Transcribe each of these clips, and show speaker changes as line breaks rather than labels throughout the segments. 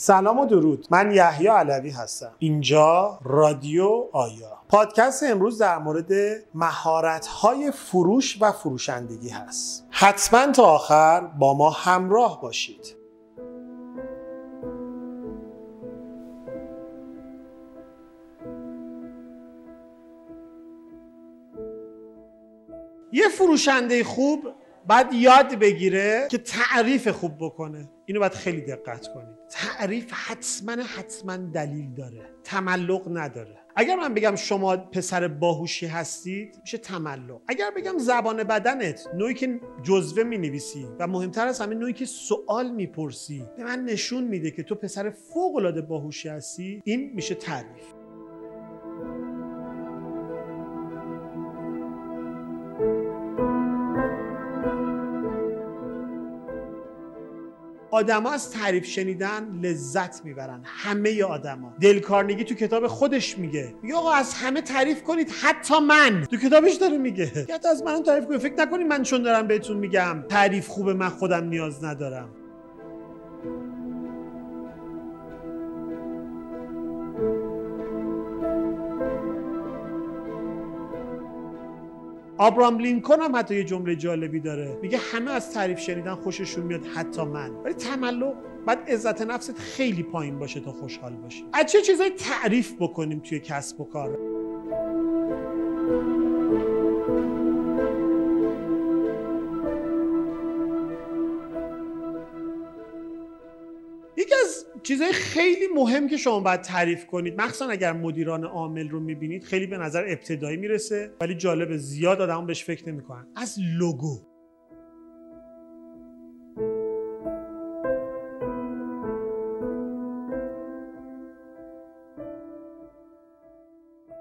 سلام و درود. من یحیی علوی هستم. اینجا رادیو آیا. پادکست امروز در مورد مهارت‌های فروش و فروشندگی هست. حتما تا آخر با ما همراه باشید. یه فروشنده خوب باید یاد بگیره که تعریف خوب بکنه. اینو باید خیلی دقت کنید. تعریف حتما حتما دلیل داره. تملق نداره. اگر من بگم شما پسر باهوشی هستید میشه تملق. اگر بگم زبان بدنت نوعی که جزوه می و مهمتر از همه نوعی که سوال می‌پرسی به من نشون میده که تو پسر فوق العاده باهوشی هستی این میشه تعریف. آدما از تعریف شنیدن لذت می‌برن. همه آدما. دلکارنگی تو کتاب خودش میگه. میگه آقا از همه تعریف کنید حتی من. تو کتابش داره میگه. حتی از من تعریف کنید. فکر نکنید من چون دارم بهتون میگم. تعریف خوبه من خودم نیاز ندارم. آبرام لینکن هم حتی یه جمله جالبی داره. میگه همه از تعریف شنیدن خوششون میاد حتی من. ولی تملق بعد عزت نفست خیلی پایین باشه تا خوشحال باشی. از چه چیزایی تعریف بکنیم توی کسب و کار؟ چیزهای خیلی مهم که شما باید تعریف کنید. مخصوصا اگر مدیران عامل رو می‌بینید خیلی به نظر ابتدایی می‌رسه ولی جالب زیاد آدم بهش فکر نمی‌کنن. از لوگو.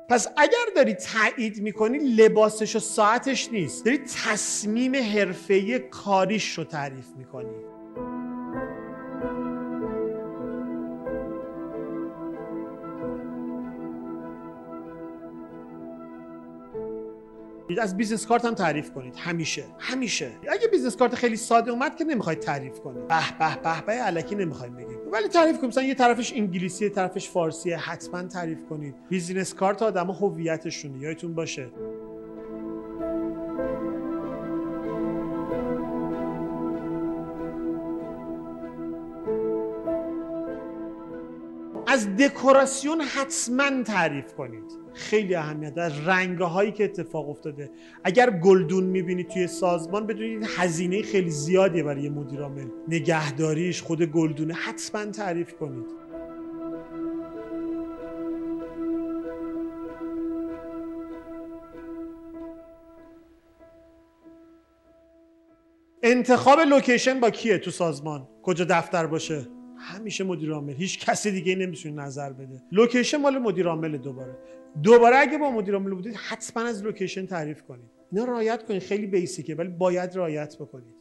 پس اگر داری تایید می‌کنی لباسش و ساعتش نیست. داری تصمیم حرفه‌ای کاریش رو تعریف می‌کنی. از business card هم تعریف کنید. همیشه. همیشه. اگه business card خیلی ساده اومد که نمی‌خواید تعریف کنید. به به به به الکی نمی‌خوایم بگیم. ولی تعریف کنید. مثلا یه طرفش انگلیسی یه طرفش فارسیه حتما تعریف کنید. business card آدم هویتشونه. یادتون باشه. از دکوراسیون حتما تعریف کنید. خیلی اهمیت داره. رنگ هایی که اتفاق افتاده. اگر گلدون می‌بینید توی سازمان بدونید هزینه خیلی زیادیه برای یه مدیر عامل. نگهداریش خود گلدونه. حتما تعریف کنید. انتخاب لوکیشن با کیه تو سازمان؟ کجا دفتر باشه؟ همیشه مدیر عامل. هیچ کسی دیگه نمی‌تونه نظر بده. location مال مدیر عامل دوباره. دوباره اگه با مدیر عامل بودید حتما از location تعریف کنید. اینا رعایت کنید. خیلی basic ه ولی باید رعایت بکنید.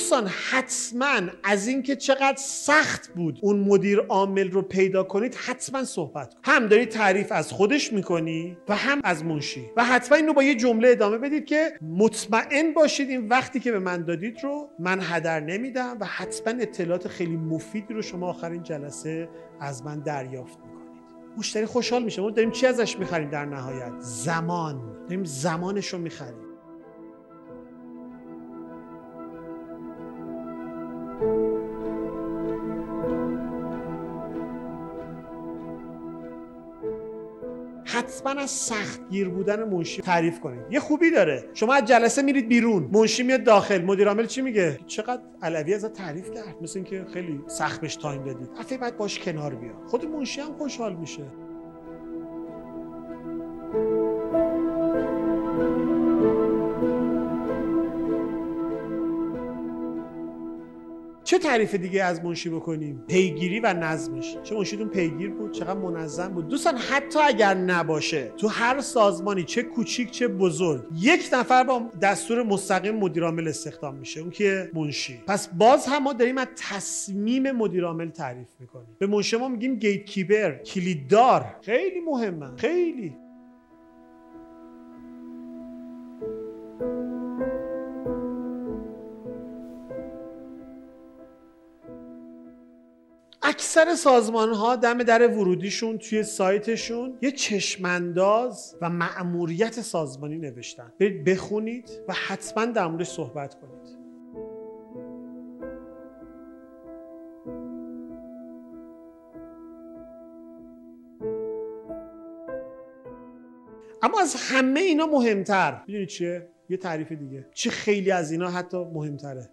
دوستان حتما از اینکه چقدر سخت بود اون مدیر عامل رو پیدا کنید حتما صحبت کنید. هم دارید تعریف از خودش می‌کنی و هم از منشی. و حتما اینو با یه جمله ادامه بدید که مطمئن باشید این وقتی که به من دادید رو من هدر نمیدم و حتما اطلاعات خیلی مفیدی رو شما آخرین جلسه از من دریافت می‌کنید. مشتری خوشحال میشه. ما داریم چی ازش می‌خریم در نهایت؟ زمان. داریم زمانش رو می‌خریم. حتما از سختگیر بودن منشی تعریف کنید. یه خوبی داره. شما از جلسه میرید بیرون. منشی میاد داخل. مدیر عامل چی میگه؟ چقدر علوی ازت تعریف کرد؟ مثل اینکه خیلی سخت بهش تایم دادید افی بعد باش کنار بیا. خود منشی هم خوشحال میشه. چه تعریف دیگه از منشی بکنیم؟ پیگیری و نظمش. چه منشیتون پیگیر بود؟ چقدر منظم بود؟ دوستان حتی اگر نباشه تو هر سازمانی چه کوچیک چه بزرگ یک نفر با دستور مستقیم مدیرعامل استخدام میشه. اون که منشی. پس باز هم ما داریم از تصمیم مدیرعامل تعریف می‌کنیم. به منشی ما میگیم گیت کیبر کلیددار. خیلی مهمه. خیلی. اکثر سازمان ها دم در ورودیشون توی سایتشون یه چشمانداز و مأموریت سازمانی نوشتن. برید بخونید و حتما در موردش صحبت کنید. اما از همه اینا مهمتر. می‌دونی چیه؟ یه تعریف دیگه. چه خیلی از اینا حتی مهمتره.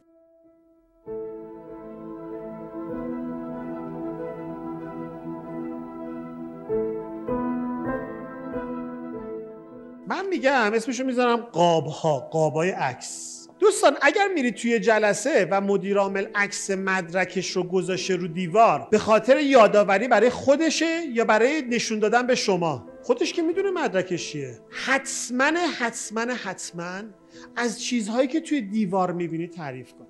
من میگم اسمشو می‌ذارم قاب ها قابای عکس. دوستان اگر میرید توی جلسه و مدیر عامل عکس مدرکش رو گذاشته رو دیوار به خاطر یادآوری برای خودشه یا برای نشون دادن به شما؟ خودش که می‌دونه مدرکش چیه. حتما حتما حتما از چیزهایی که توی دیوار می‌بینی تعریف کن.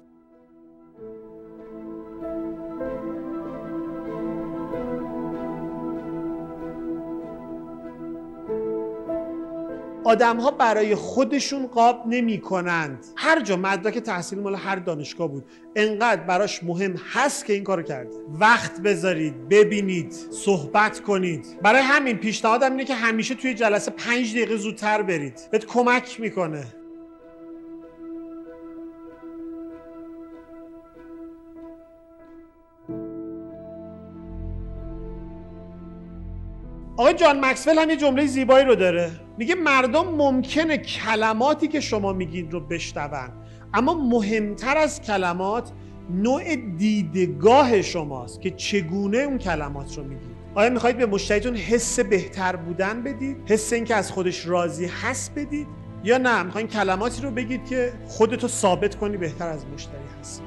آدم ها برای خودشون قاب نمی کنند هر جا مدرک تحصیل مال هر دانشگاه بود انقدر براش مهم هست که این کارو کرده. وقت بذارید ببینید صحبت کنید. برای همین پیشنهادم اینه که همیشه توی جلسه پنج دقیقه زودتر برید. بهت کمک می‌کنه. آقای جان مکسول هم یه جمله زیبایی رو داره. میگه مردم ممکنه کلماتی که شما میگین رو بشنون اما مهمتر از کلمات نوع دیدگاه شماست که چگونه اون کلمات رو میگید. آیا می‌خواهید به مشتریتون حس بهتر بودن بدید؟ حس اینکه از خودش راضی هست بدید؟ یا نه می‌خواین کلماتی رو بگید که خودتو ثابت کنی بهتر از مشتری هست؟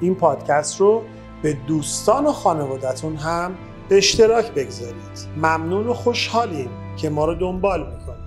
این پادکست رو به دوستان و خانوادتون هم به اشتراک بگذارید. ممنون و خوشحالیم که ما رو دنبال می‌کنید.